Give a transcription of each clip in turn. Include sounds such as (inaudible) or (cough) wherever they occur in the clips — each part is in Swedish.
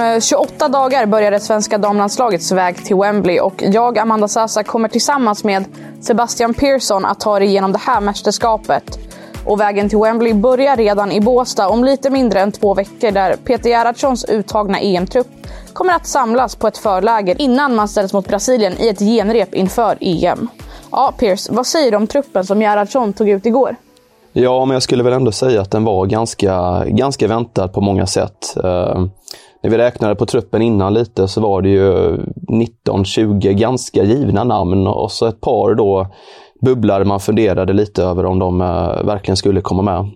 Om 28 dagar börjar det svenska damlandslagets väg till Wembley och jag, Amanda Sasa, kommer tillsammans med Sebastian Persson att ta er igenom det här mästerskapet. Och vägen till Wembley börjar redan i Båstad om lite mindre än två veckor där Peter Gerhardssons uttagna EM-trupp kommer att samlas på ett förläger innan man ställs mot Brasilien i ett genrep inför EM. Ja, Piers, vad säger du om truppen som Gerhardsson tog ut igår? Ja, men jag skulle väl ändå säga att den var ganska, ganska väntad på många sätt. Eh, när vi räknade på truppen innan lite så var det ju 19-20 ganska givna namn och så ett par då bubblare man funderade lite över om de eh, verkligen skulle komma med.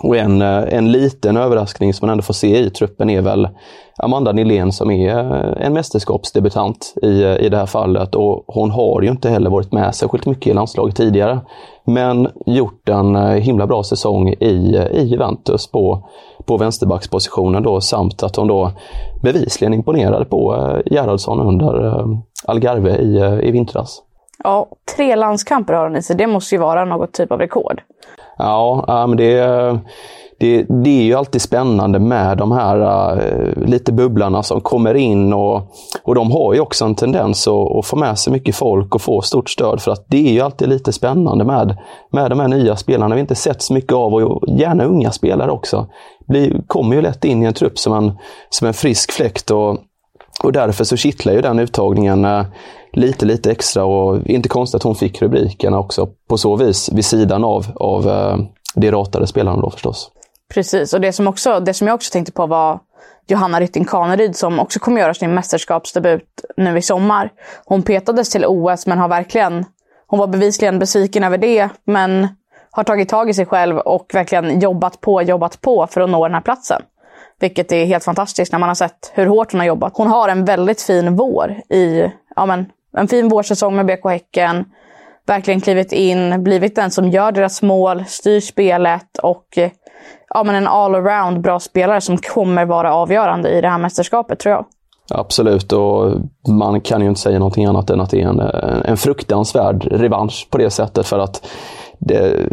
Och en, eh, en liten överraskning som man ändå får se i truppen är väl Amanda Nilén som är eh, en mästerskapsdebutant i, eh, i det här fallet. Och hon har ju inte heller varit med särskilt mycket i landslaget tidigare. Men gjort en himla bra säsong i, i Juventus på på vänsterbackspositionen då samt att hon då bevisligen imponerade på Gerhardsson under Algarve i, i vintras. Ja, tre landskamper har hon i sig. Det måste ju vara något typ av rekord. Ja, men det det, det, är ju alltid spännande med de här uh, lite bubblarna som kommer in och, och de har ju också en tendens att, att, få med sig mycket folk och få stort stöd för att det är ju alltid lite spännande med, med de här nya spelarna vi inte sett så mycket av och gärna unga spelare också. Blir, kommer ju lätt in i en trupp som en, som en frisk fläkt och, och därför så kittlar ju den uttagningen uh, lite, lite extra och inte konstigt att hon fick rubrikerna också på så vis vid sidan av, av eh, de ratade spelarna då förstås. Precis, och det som, också, det som jag också tänkte på var Johanna Rytting Kaneryd som också kommer göra sin mästerskapsdebut nu i sommar. Hon petades till OS men har verkligen, hon var bevisligen besviken över det men har tagit tag i sig själv och verkligen jobbat på, jobbat på för att nå den här platsen. Vilket är helt fantastiskt när man har sett hur hårt hon har jobbat. Hon har en väldigt fin vår i, ja men, en fin vårsäsong med BK Häcken. Verkligen klivit in, blivit den som gör deras mål, styr spelet och ja, men en allround bra spelare som kommer vara avgörande i det här mästerskapet tror jag. Absolut, och man kan ju inte säga någonting annat än att det är en, en fruktansvärd revansch på det sättet. För att det,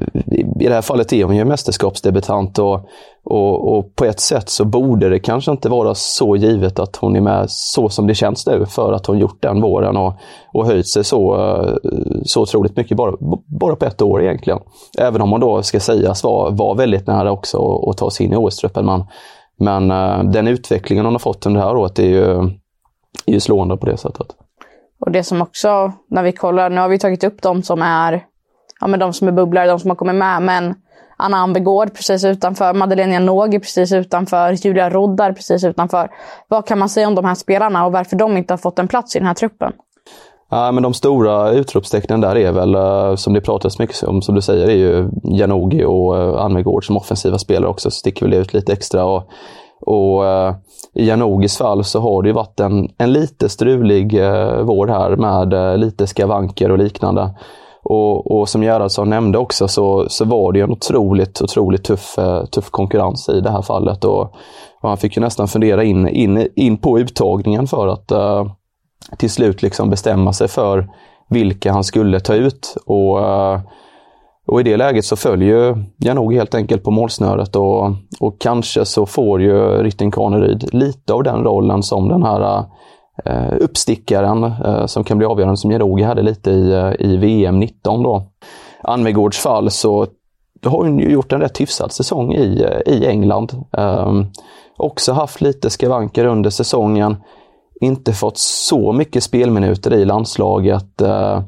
I det här fallet är hon ju mästerskapsdebutant och, och, och, på ett sätt så borde det kanske inte vara så givet att hon är med så som det känns nu för att hon gjort den våren och, och höjt sig så, eh, så otroligt mycket bara, bara på ett år egentligen. Även om hon då ska sägas vara var väldigt nära också att ta sig in i OS-truppen. Men, men eh, den utvecklingen hon har fått under det här året är ju, är ju slående på det sättet. Och det som också, när vi kollar, nu har vi tagit upp de som är ja, men de som är bubblare, de som har kommit med. Men Anna Ambegård precis utanför, Madeleine Janogy precis utanför, Julia Roddar precis utanför. Vad kan man säga om de här spelarna och varför de inte har fått en plats i den här truppen? Ja, men de stora utropstecknen där är väl, eh, som det pratas mycket om, som du säger, är ju Janogy och eh, Anvegård Almegård som offensiva spelare också, så sticker väl ut lite extra. Och, och eh, i Janogis fall så har det ju varit en, en lite strulig vår här med lite skavanker och liknande. Och, och som Gerhardsson nämnde också så, så var det en otroligt, otroligt tuff, eh, tuff konkurrens i det här fallet. Och, och han fick ju nästan fundera in, in, in på uttagningen för att uh, till slut liksom bestämma sig för vilka han skulle ta ut. Och, uh, och i det läget så följer jag nog helt enkelt på målsnöret och, och kanske så får ju Rytting Kaneryd lite av den rollen som den här eh, uppstickaren eh, som kan bli avgörande som Jerogi hade lite i, eh, i VM 19 då. Anvegårds fall så har hon ju gjort en rätt hyfsad säsong i, eh, i England. Eh, också haft lite skavanker under säsongen. Inte fått så mycket spelminuter i landslaget eh,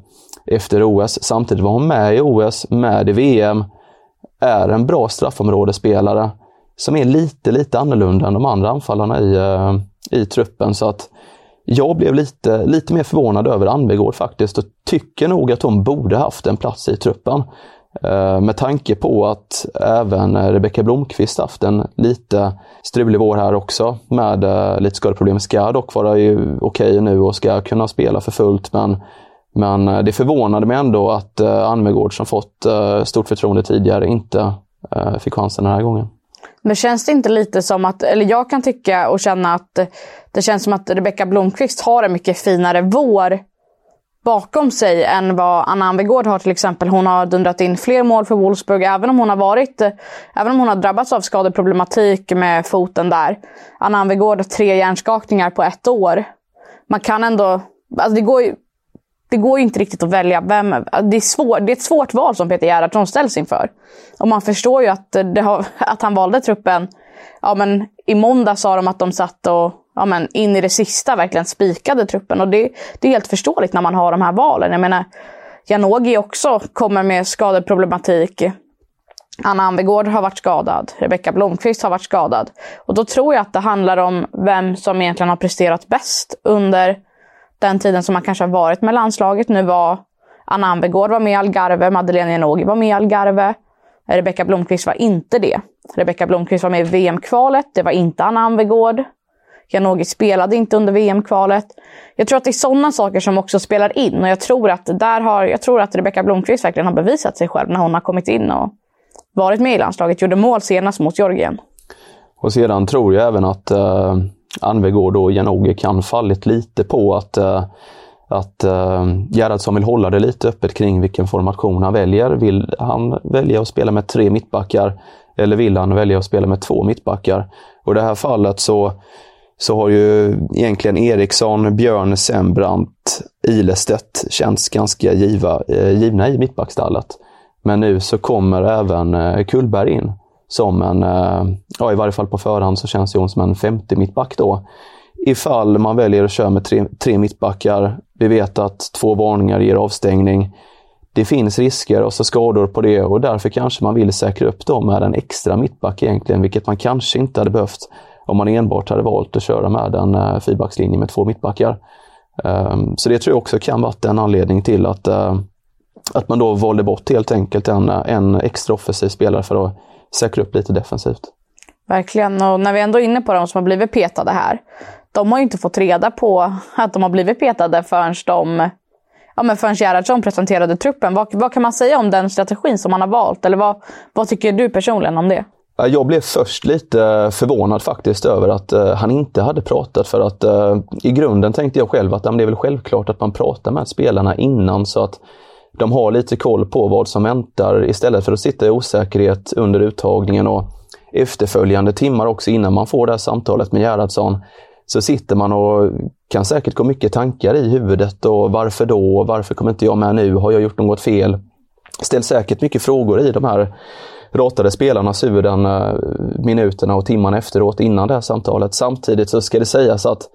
efter OS. Samtidigt var hon med i OS, med i VM. Är en bra straffområdesspelare som är lite, lite annorlunda än de andra anfallarna i, eh, i truppen. Så att jag blev lite, lite mer förvånad över Anvegård faktiskt och tycker nog att hon borde haft en plats i truppen. Eh, med tanke på att även Rebecka Blomqvist haft en lite strulig vår här också med eh, lite skadeproblem. Ska dock vara ju okej okay nu och ska kunna spela för fullt men men eh, det förvånade mig ändå att Anvegård som fått stort förtroende tidigare inte fick chansen den här gången. Men känns det inte lite som att, eller jag kan tycka och känna att det känns som att Rebecka Blomqvist har en mycket finare vår bakom sig än vad Anna Anvegård har till exempel. Hon har dundrat in fler mål för Wolfsburg även om hon har varit, även om hon har drabbats av skadeproblematik med foten där. Anna Anvegård har tre hjärnskakningar på ett år. Man kan ändå, alltså det går ju, det går ju inte riktigt att välja vem. Det är, svår, det är ett svårt val som Peter Gerhardsson ställs inför. Och man förstår ju att, har, att han valde truppen. Ja, men I måndag sa de att de satt och ja, men in i det sista verkligen spikade truppen. Och det, det är helt förståeligt när man har de här valen. Jag menar, Janogy också kommer med skadeproblematik. Anna Anvegård har varit skadad. Rebecka Blomqvist har varit skadad. Och då tror jag att det handlar om vem som egentligen har presterat bäst under den tiden som man kanske har varit med landslaget. Nu var Anna Anvegård var med i Algarve, Madeleine Janogy var med i Algarve. Rebecka Blomqvist var inte det. Rebecka Blomqvist var med i VM-kvalet, det var inte Anna Anvegård. Janogy spelade inte under VM-kvalet. Jag tror att det är sådana saker som också spelar in och jag tror att, där har, jag tror att Rebecka Blomqvist verkligen har bevisat sig själv när hon har kommit in och varit med i landslaget. Gjorde mål senast mot Georgien. Och sedan tror jag även att uh Anvegård och Janogy kan fallit lite på att, eh, att eh, Gerhardsson vill hålla det lite öppet kring vilken formation han väljer. Vill han välja att spela med tre mittbackar eller vill han välja att spela med två mittbackar? Och i det här fallet så, så har ju egentligen Eriksson, Björn, Sembrant, Ilestedt känts ganska giva, eh, givna i mittbackstallet. Men nu så kommer även eh, Kullberg in som en, eh, ja i varje fall på förhand så känns hon som en 50 mittback då. Ifall man väljer att köra med tre, tre mittbackar. Vi vet att två varningar ger avstängning. Det finns risker och så skador på det och därför kanske man vill säkra upp dem med en extra mittback egentligen, vilket man kanske inte hade behövt om man enbart hade valt att köra med en uh, fyrbackslinje med två mittbackar. Um, så det tror jag också kan vara en anledning till att, uh, att man då valde bort helt enkelt en, en extra offensiv spelare för att säkra upp lite defensivt. Verkligen, och när vi ändå är inne på de som har blivit petade här. De har ju inte fått reda på att de har blivit petade förrän de ja, men förrän Gerhardsson presenterade truppen. Vad, vad kan man säga om den strategin som man har valt? Eller vad, vad tycker du personligen om det? Jag blev först lite förvånad faktiskt över att uh, han inte hade pratat för att uh, i grunden tänkte jag själv att um, det är väl självklart att man pratar med spelarna innan så att de har lite koll på vad som väntar istället för att sitta i osäkerhet under uttagningen och efterföljande timmar också innan man får det här samtalet med Gerhardsson. Så sitter man och kan säkert gå mycket tankar i huvudet och varför då? Varför kommer inte jag med nu? Har jag gjort något fel? Ställs säkert mycket frågor i de här ratade spelarnas huvuden eh, minuterna och timmarna efteråt innan det här samtalet. Samtidigt så ska det sägas att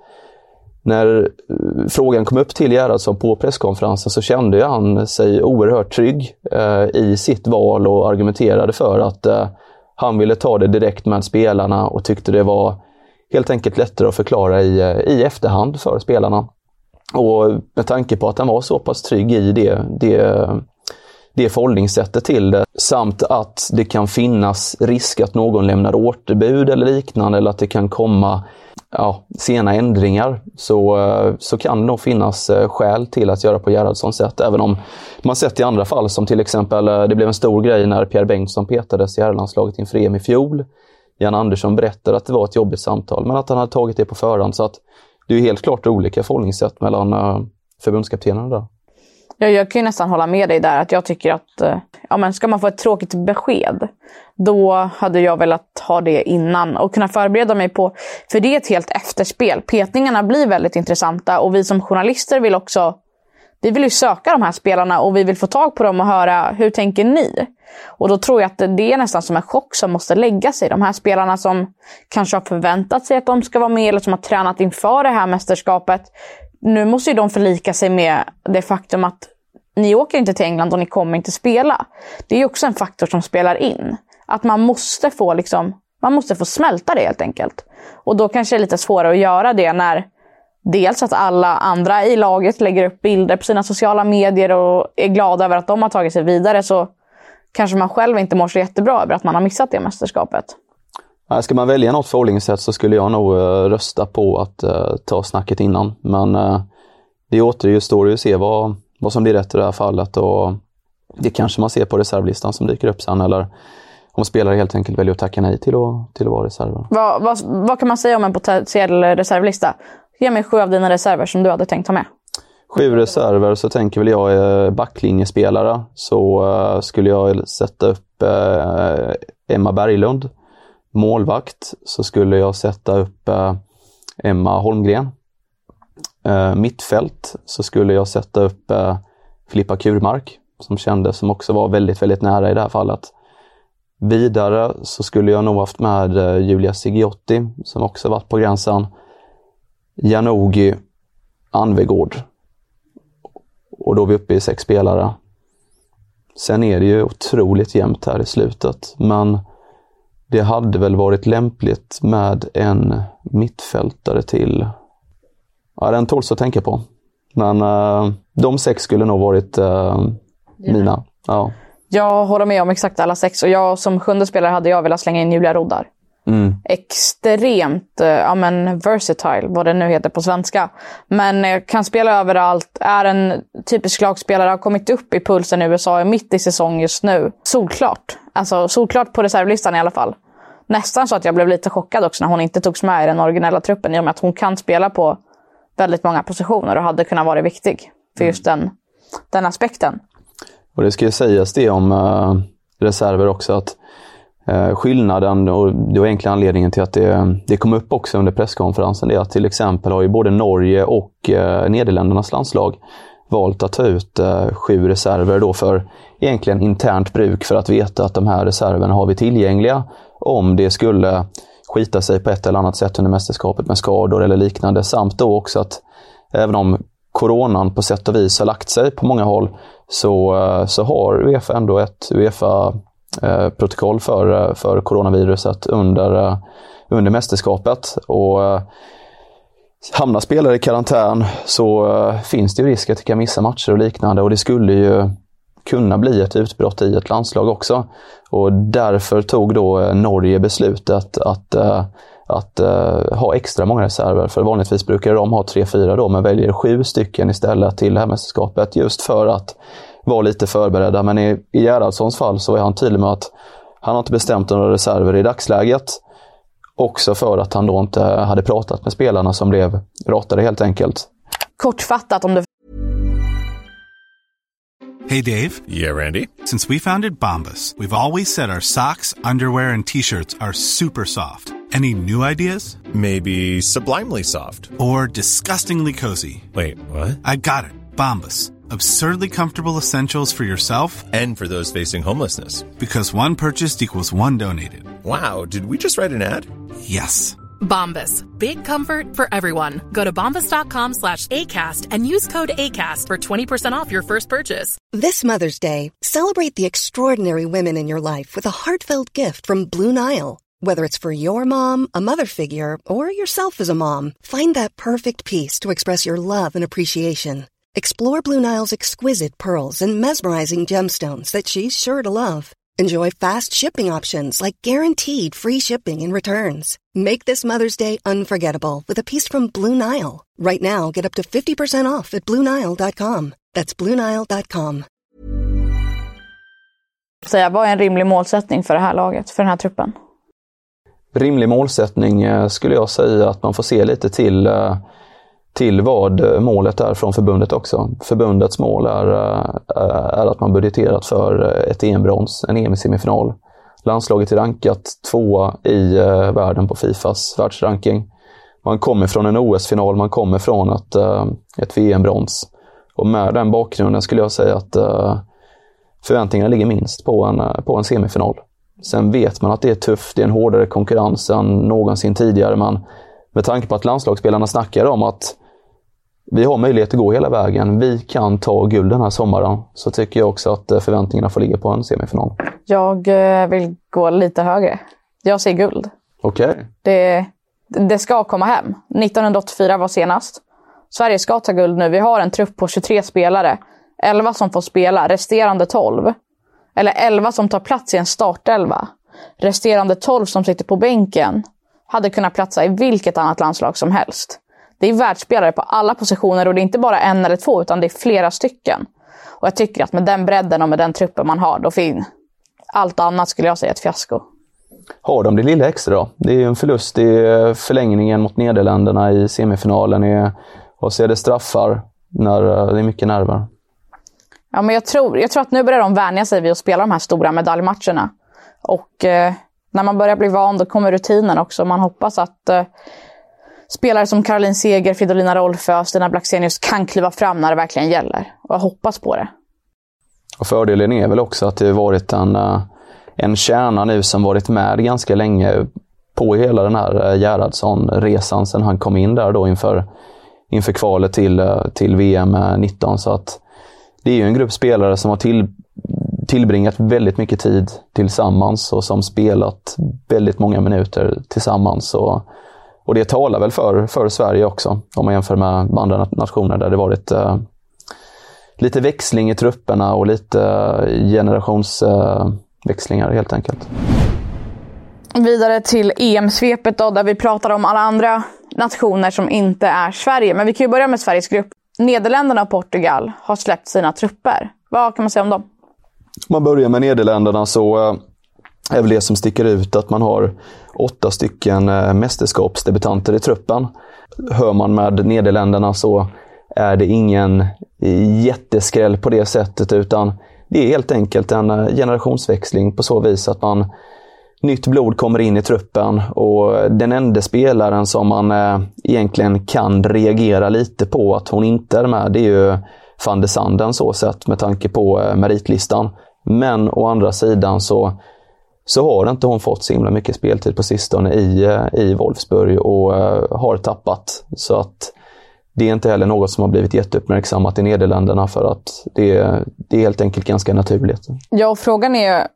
när eh, frågan kom upp till Gerhardsson på presskonferensen så kände han sig oerhört trygg eh, i sitt val och argumenterade för att eh, han ville ta det direkt med spelarna och tyckte det var helt enkelt lättare att förklara i, i efterhand för spelarna. Och med tanke på att han var så pass trygg i det, det, det förhållningssättet till det, samt att det kan finnas risk att någon lämnar återbud eller liknande, eller att det kan komma ja, sena ändringar så, eh, så kan det nog finnas eh, skäl till att göra på Gerhardssons sätt. Även om man sett i andra fall som till exempel, eh, det blev en stor grej när Pierre Bengtsson petades i herrlandslaget inför EM i fjol. Jan Andersson berättade att det var ett jobbigt samtal, men att han hade tagit det på förhand. Så att det är helt klart olika förhållningssätt mellan förbundskaptenerna där. Jag, jag kan ju nästan hålla med dig där. att Jag tycker att eh, ja, men ska man få ett tråkigt besked, då hade jag velat ha det innan och kunna förbereda mig på... För det är ett helt efterspel. Petningarna blir väldigt intressanta och vi som journalister vill också... Vi vill ju söka de här spelarna och vi vill få tag på dem och höra hur tänker ni? Och då tror jag att det är nästan som en chock som måste lägga sig. De här spelarna som kanske har förväntat sig att de ska vara med eller som har tränat inför det här mästerskapet nu måste ju de förlika sig med det faktum att ni åker inte till England och ni kommer inte spela. Det är ju också en faktor som spelar in. Att man måste få liksom Man måste få smälta det helt enkelt. Och då kanske det är lite svårare att göra det när dels att alla andra i laget lägger upp bilder på sina sociala medier och är glada över att de har tagit sig vidare. Så kanske man själv inte mår så jättebra över att man har missat det mästerskapet. Ska man välja något förhållningssätt så skulle jag nog rösta på att uh, ta snacket innan. Men uh, det återstår ju att se vad, vad som blir rätt i det här fallet. Och det kanske man ser på reservlistan som dyker upp sen. Eller om spelare helt enkelt väljer att tacka nej till att, till att vara reserver. Vad, vad, vad kan man säga om en potentiell reservlista? Ge mig sju av dina reserver som du hade tänkt ha med. Sju reserver så tänker väl jag är backlinjespelare. Så uh, skulle jag sätta upp Emma Berglund. Målvakt så skulle jag sätta upp eh, Emma Holmgren. Eh, mittfält så skulle jag sätta upp eh, Filippa Kurmark som kändes som också var väldigt, väldigt nära i det här fallet. Vidare så skulle jag nog haft med eh, Julia Sigiotti som också varit på gränsen. Janogy Anvegård. Och då är vi uppe i sex spelare. Sen är det ju otroligt jämnt här i slutet, men det hade väl varit lämpligt med en mittfältare till. Ja, den tåls att tänka på. Men uh, de sex skulle nog varit uh, mina. Ja. Jag håller med om exakt alla sex och jag som sjunde spelare hade jag velat slänga in Julia Roddar. Mm. Extremt eh, ja, men versatile, vad det nu heter på svenska. Men kan spela överallt, är en typisk lagspelare, har kommit upp i pulsen i USA, är mitt i säsong just nu. Solklart. Alltså solklart på reservlistan i alla fall. Nästan så att jag blev lite chockad också när hon inte togs med i den originella truppen i och med att hon kan spela på väldigt många positioner och hade kunnat vara viktig för just den, den aspekten. Och det ska ju sägas det om uh, reserver också att uh, skillnaden, och det var egentligen anledningen till att det, det kom upp också under presskonferensen, det är att till exempel har ju både Norge och uh, Nederländernas landslag valt att ta ut eh, sju reserver då för egentligen internt bruk för att veta att de här reserverna har vi tillgängliga om det skulle skita sig på ett eller annat sätt under mästerskapet med skador eller liknande. Samt då också att även om coronan på sätt och vis har lagt sig på många håll så, eh, så har Uefa ändå ett Uefa-protokoll eh, för, eh, för coronaviruset under, eh, under mästerskapet. Och eh, Hamnar spelare i karantän så eh, finns det risk att de kan missa matcher och liknande och det skulle ju kunna bli ett utbrott i ett landslag också. Och därför tog då eh, Norge beslutet att, eh, att uh, ha extra många reserver. För vanligtvis brukar de ha 3-4 då, men väljer sju stycken istället till det här mästerskapet just för att vara lite förberedda. Men i, i Gerhardssons fall så är han tydlig med att han har inte bestämt några reserver i dagsläget. Också för att han då inte hade pratat med spelarna som blev ratade helt enkelt. Kortfattat om du... Hey Dave. Yeah Randy. Since we founded Bombus we've always said our socks, underwear and t-shirts are super soft. Any new ideas? Maybe sublimely soft. Or disgustingly cozy. Wait, what? I got it. Bombus. Absurdly comfortable essentials for yourself and for those facing homelessness. Because one purchased equals one donated. Wow, did we just write an ad? Yes. Bombas. Big comfort for everyone. Go to bombas.com slash ACAST and use code ACAST for 20% off your first purchase. This Mother's Day, celebrate the extraordinary women in your life with a heartfelt gift from Blue Nile. Whether it's for your mom, a mother figure, or yourself as a mom, find that perfect piece to express your love and appreciation. Explore Blue Nile's exquisite pearls and mesmerizing gemstones that she's sure to love. Enjoy fast shipping options like guaranteed free shipping and returns. Make this Mother's Day unforgettable with a piece from Blue Nile. Right now, get up to 50% off at BlueNile.com. That's BlueNile.com. Säga, vad är en rimlig målsättning för det här laget, för den här truppen? Rimlig målsättning eh, skulle jag säga att man får se lite till uh, till vad eh, målet är från förbundet också. Förbundets mål är, eh, är att man budgeterat för eh, ett EM-brons, en EM-semifinal. Landslaget är rankat tvåa i världen på Fifas världsranking. Man kommer från en OS-final, man kommer från ett, ett VM-brons. Och med den bakgrunden skulle jag säga att förväntningarna ligger minst på en, på en semifinal. Sen vet man att det är tufft, det är en hårdare konkurrens än någonsin tidigare, men med tanke på att landslagsspelarna snackar om att vi har möjlighet att gå hela vägen. Vi kan ta guld den här sommaren. Så tycker jag också att eh, förväntningarna får ligga på en semifinal. Jag eh, vill gå lite högre. Jag säger guld. Okej. Det, det ska komma hem. 1984 var senast. Sverige ska ta guld nu. Vi har en trupp på 23 spelare. 11 som får spela, resterande 12. Eller 11 som tar plats i en startelva. Resterande 12 som sitter på bänken hade kunnat platsa i vilket annat landslag som helst. Det är världsspelare på alla positioner och det är inte bara en eller två utan det är flera stycken. Och jag tycker att med den bredden och med den truppen man har, då fin. Allt annat skulle jag säga är ett fiasko. Har de det lilla extra då? Det är ju en förlust i eh, förlängningen mot Nederländerna i semifinalen. Och så är det straffar när eh, det är mycket nerver. Ja, men jag, tror, jag tror att nu börjar de vänja sig vid att spela de här stora medaljmatcherna. Och eh, när man börjar bli van, då kommer rutinen också. Man hoppas att eh, spelare som Caroline Seger, Fridolina Rolfö och Stina Blackstenius kan kliva fram när det verkligen gäller. Och jag hoppas på det. Och fördelen är väl också att det har varit en, eh, en kärna nu som varit med ganska länge på hela den här eh, Gerhardsson-resan sen han kom in där då inför, inför kvalet till, eh, till VM 19. Så att det är ju en grupp spelare som har till, tillbringat väldigt mycket tid tillsammans och som spelat väldigt många minuter tillsammans. Och, och det talar väl för, för Sverige också, om man jämför med andra nationer där det varit eh, lite växling i trupperna och lite eh, generationsväxlingar eh, helt enkelt. Vidare till EM-svepet då, där vi pratar om alla andra nationer som inte är Sverige. Men vi kan ju börja med Sveriges grupp. Nederländerna och Portugal har släppt sina trupper. Vad kan man säga om dem? Om man börjar med Nederländerna så eh, är väl det som sticker ut att man har åtta stycken eh, mästerskapsdebutanter i truppen. Hör man med Nederländerna så är det ingen eh, jätteskräll på det sättet utan det är helt enkelt en eh, generationsväxling på så vis att man nytt blod kommer in i truppen och den enda spelaren som man egentligen kan reagera lite på att hon inte är med, det är ju van de Sanden så sett med tanke på meritlistan. Men å andra sidan så, så har inte hon fått så himla mycket speltid på sistone i, eh, i Wolfsburg och uh, har tappat. Så att det är inte heller något som har blivit jätteuppmärksammat i Nederländerna för att det, det är helt enkelt ganska naturligt. Ja, och frågan är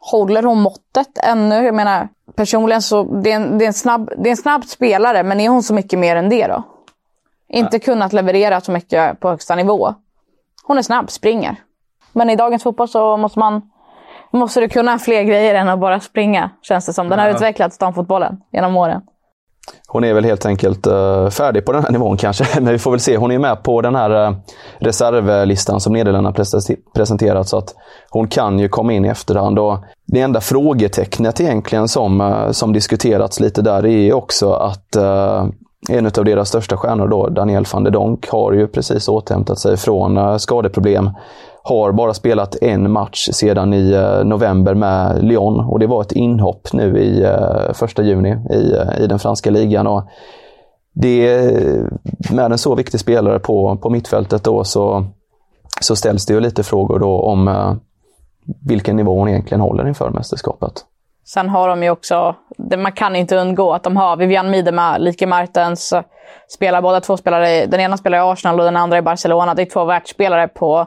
håller hon måttet ännu? Jag menar, personligen så, det är en, det är en, snabb, det är en snabb spelare, men är hon så mycket mer än det då? Inte ja. kunnat leverera så mycket på högsta nivå. Hon är snabb, springer. Men i dagens fotboll så måste man måste du kunna fler grejer än att bara springa, känns det som. Den har ja. utvecklats, damfotbollen, genom åren. Hon är väl helt enkelt uh, färdig på den här nivån (laughs) kanske, men vi får väl se. Hon är med på den här uh, reservlistan som Nederländerna presenterat, så att hon kan ju komma in i efterhand. Och det enda frågetecknet egentligen som, uh, som diskuterats lite där är också att en av deras största stjärnor, då, Daniel van der Donk, har ju precis återhämtat sig från eh, skadeproblem har bara spelat en match sedan i eh, november med Lyon och det var ett inhopp nu i eh, första juni i, i den franska ligan. Och det, med en så viktig spelare på, på mittfältet då så, så ställs det ju lite frågor då om vilken nivå hon egentligen håller inför mästerskapet. Sen har de ju också, man kan inte undgå att de har Vivian Miedema, Like Martens, eh, spelar båda två spelare, den ena spelar i Arsenal och den andra i Barcelona. Det är två världsspelare på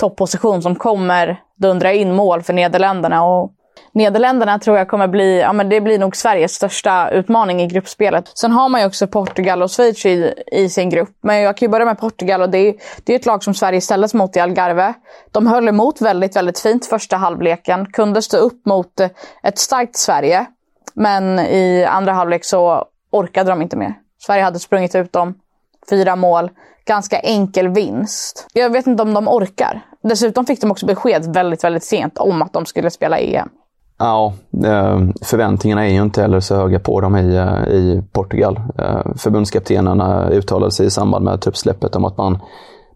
topposition som kommer dundra in mål för Nederländerna. Och Nederländerna tror jag kommer bli, ja men det blir nog Sveriges största utmaning i gruppspelet. Sen har man ju också Portugal och Schweiz i, i sin grupp. Men jag kan ju börja med Portugal och det är, det är ett lag som Sverige ställdes mot i Algarve. De höll emot väldigt, väldigt fint första halvleken. Kunde stå upp mot eh, ett starkt Sverige. Men i andra halvlek så orkade de inte mer. Sverige hade sprungit ut dem. Fyra mål ganska enkel vinst. Jag vet inte om de orkar. Dessutom fick de också besked väldigt, väldigt sent om att de skulle spela EM. Ja, eh, förväntningarna är ju inte heller så höga på dem i, eh, i Portugal. Eh, förbundskaptenerna uttalade sig i samband med truppsläppet om att man,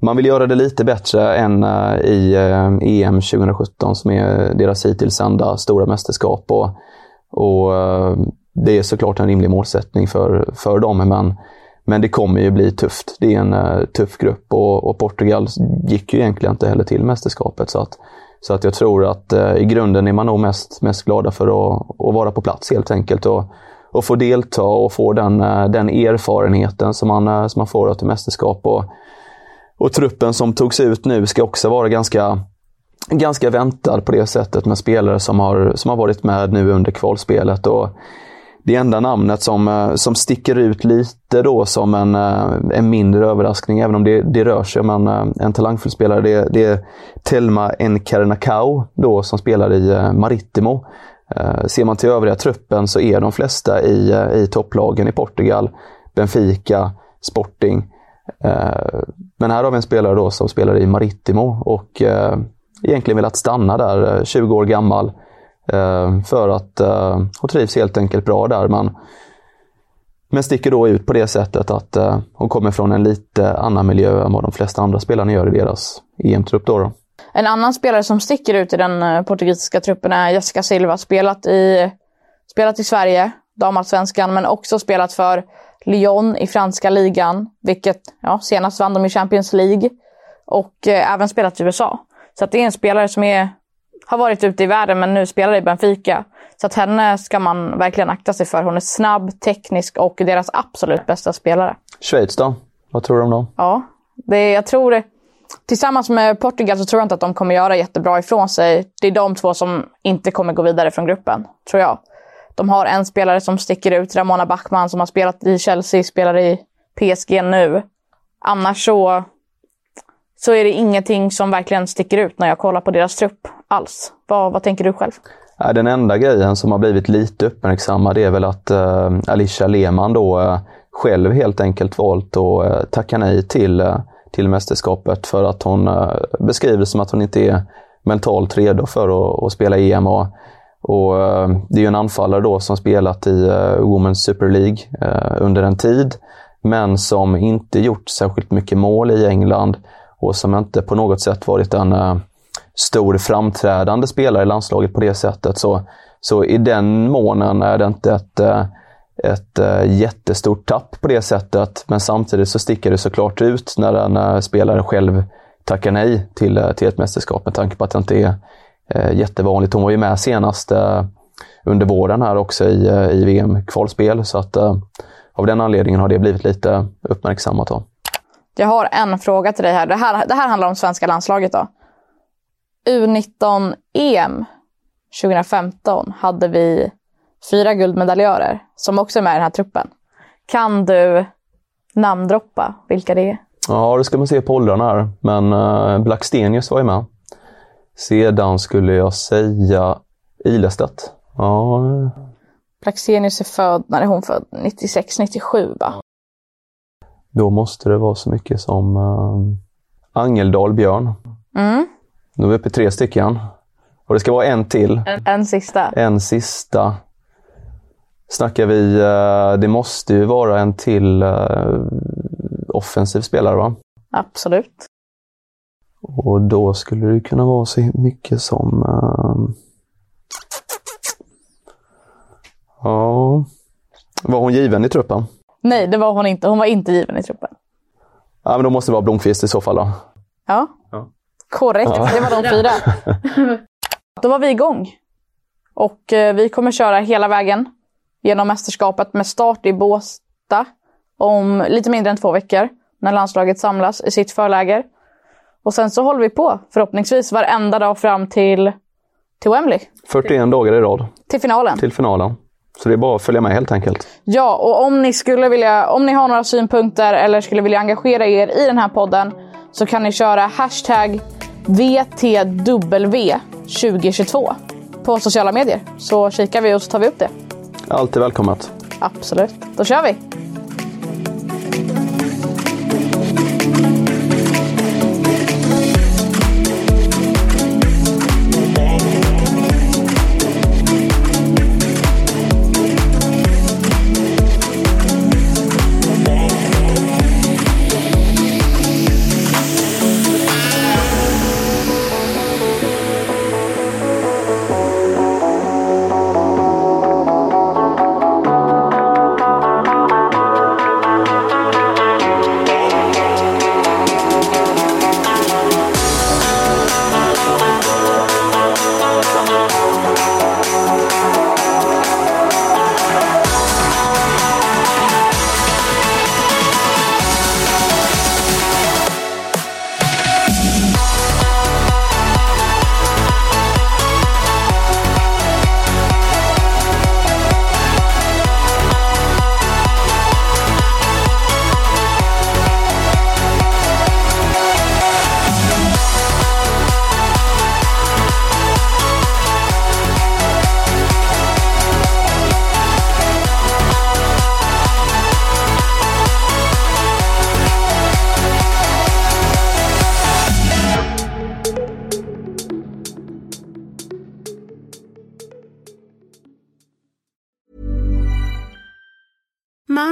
man vill göra det lite bättre än i EM 2017 som är deras hittills enda stora mästerskap. Och, och det är såklart en rimlig målsättning för, för dem, men men det kommer ju bli tufft. Det är en tuff grupp och, och, Portugal gick ju egentligen inte heller till mästerskapet. Så att, så att jag tror att eh, i grunden är man nog mest, mest glada för att, att vara på plats helt enkelt. Och, och få delta och få den, eh, den erfarenheten som man, eh, som man får av ett mästerskap. Och, och truppen som togs ut nu ska också vara ganska ganska väntad på det sättet med spelare som har, som har varit med nu under kvalspelet. Och det enda namnet som, eh, som sticker ut lite då som en, eh, en mindre överraskning, även om det, det rör sig om en, eh, en talangfull spelare, det, det är Telma Encarnacao då som spelar i Maritimo. Ser man till övriga truppen så är de flesta i, i topplagen i Portugal. Benfica, Sporting. Men här har vi en spelare då som spelar i Maritimo och egentligen velat stanna där, 20 år gammal. Eh, för att eh, hon trivs helt enkelt bra där. Men, men sticker då ut på det sättet att eh, hon kommer från en lite annan miljö än vad de flesta andra spelarna gör i deras EM-trupp. Då, då. En annan spelare som sticker ut i den eh, portugisiska truppen är Jessica Silva. Spelat i, spelat i Sverige, damallsvenskan, men också spelat för Lyon i franska ligan, vilket ja, senast vann de i Champions League. Och eh, även spelat i USA. Så det är en spelare som är har varit ute i världen men nu spelar i Benfica. Så att henne ska man verkligen akta sig för. Hon är snabb, teknisk och deras absolut bästa spelare. Schweiz då? Vad tror du om dem? Ja, det, jag tror Tillsammans med Portugal så tror jag inte att de kommer göra jättebra ifrån sig. Det är de två som inte kommer gå vidare från gruppen, tror jag. De har en spelare som sticker ut, Ramona Bachmann, som har spelat i Chelsea, spelar i PSG nu. Annars så så är det ingenting som verkligen sticker ut när jag kollar på deras trupp alls. Vad, vad tänker du själv? Den enda grejen som har blivit lite uppmärksammad är väl att eh, Alicia Lehmann då eh, själv helt enkelt valt att eh, tacka nej till, eh, till mästerskapet för att hon eh, beskriver det som att hon inte är mentalt redo för att, att spela EM. Och, och det är ju en anfallare då som spelat i eh, Women's Super League under en tid, men som inte gjort särskilt mycket mål i England och som inte på något sätt varit en stor framträdande spelare i landslaget på det sättet. Så, så i den månen är det inte ett, eh, ett eh, jättestort tapp på det sättet. Men samtidigt så sticker det såklart ut när en spelare själv tackar nej till, eh, till ett mästerskap med tanke på att det inte är jättevanligt. Hon var ju med senast under våren här också i, i VM-kvalspel. Så att av den anledningen har det blivit lite uppmärksammat. Då. Jag har en fråga till dig här. Det här, det här handlar om svenska landslaget då. U19-EM 2015 hade vi fyra guldmedaljörer som också är med i den här truppen. Kan du namndroppa vilka det är? Ja, det ska man se på åldrarna här. Men uh, Blackstenius var ju med. Sedan skulle jag säga Ilestedt. Ja. Blackstenius är född, när är hon född? 96, 97 va? Då måste det vara så mycket som uh, Angeldal Björn. Mm. Nu är vi uppe i tre stycken. Och det ska vara en till. En, en sista. En sista. Snackar vi, uh, det måste ju vara en till uh, offensiv spelare va? Absolut. Och då skulle det kunna vara så mycket som... Uh, ja... Var hon given i truppen? Nej, det var hon inte. Hon var inte given i truppen. Ja, men då måste det vara Blomqvist i så fall då. Ja, ja. Korrekt. Ja. Det var de fyra. (laughs) då var vi igång. Och eh, vi kommer köra hela vägen genom mästerskapet med start i Båstad om lite mindre än två veckor när landslaget samlas i sitt förläger. Och sen så håller vi på förhoppningsvis varenda dag fram till, till Wembley. 41 dagar i rad. Till finalen. Till finalen. Så det är bara att följa med helt enkelt. Ja, och om ni skulle vilja, om ni har några synpunkter eller skulle vilja engagera er i den här podden så kan ni köra hashtag VTW2022 på sociala medier. Så kikar vi och så tar vi upp det. Alltid välkommet. Absolut. Då kör vi!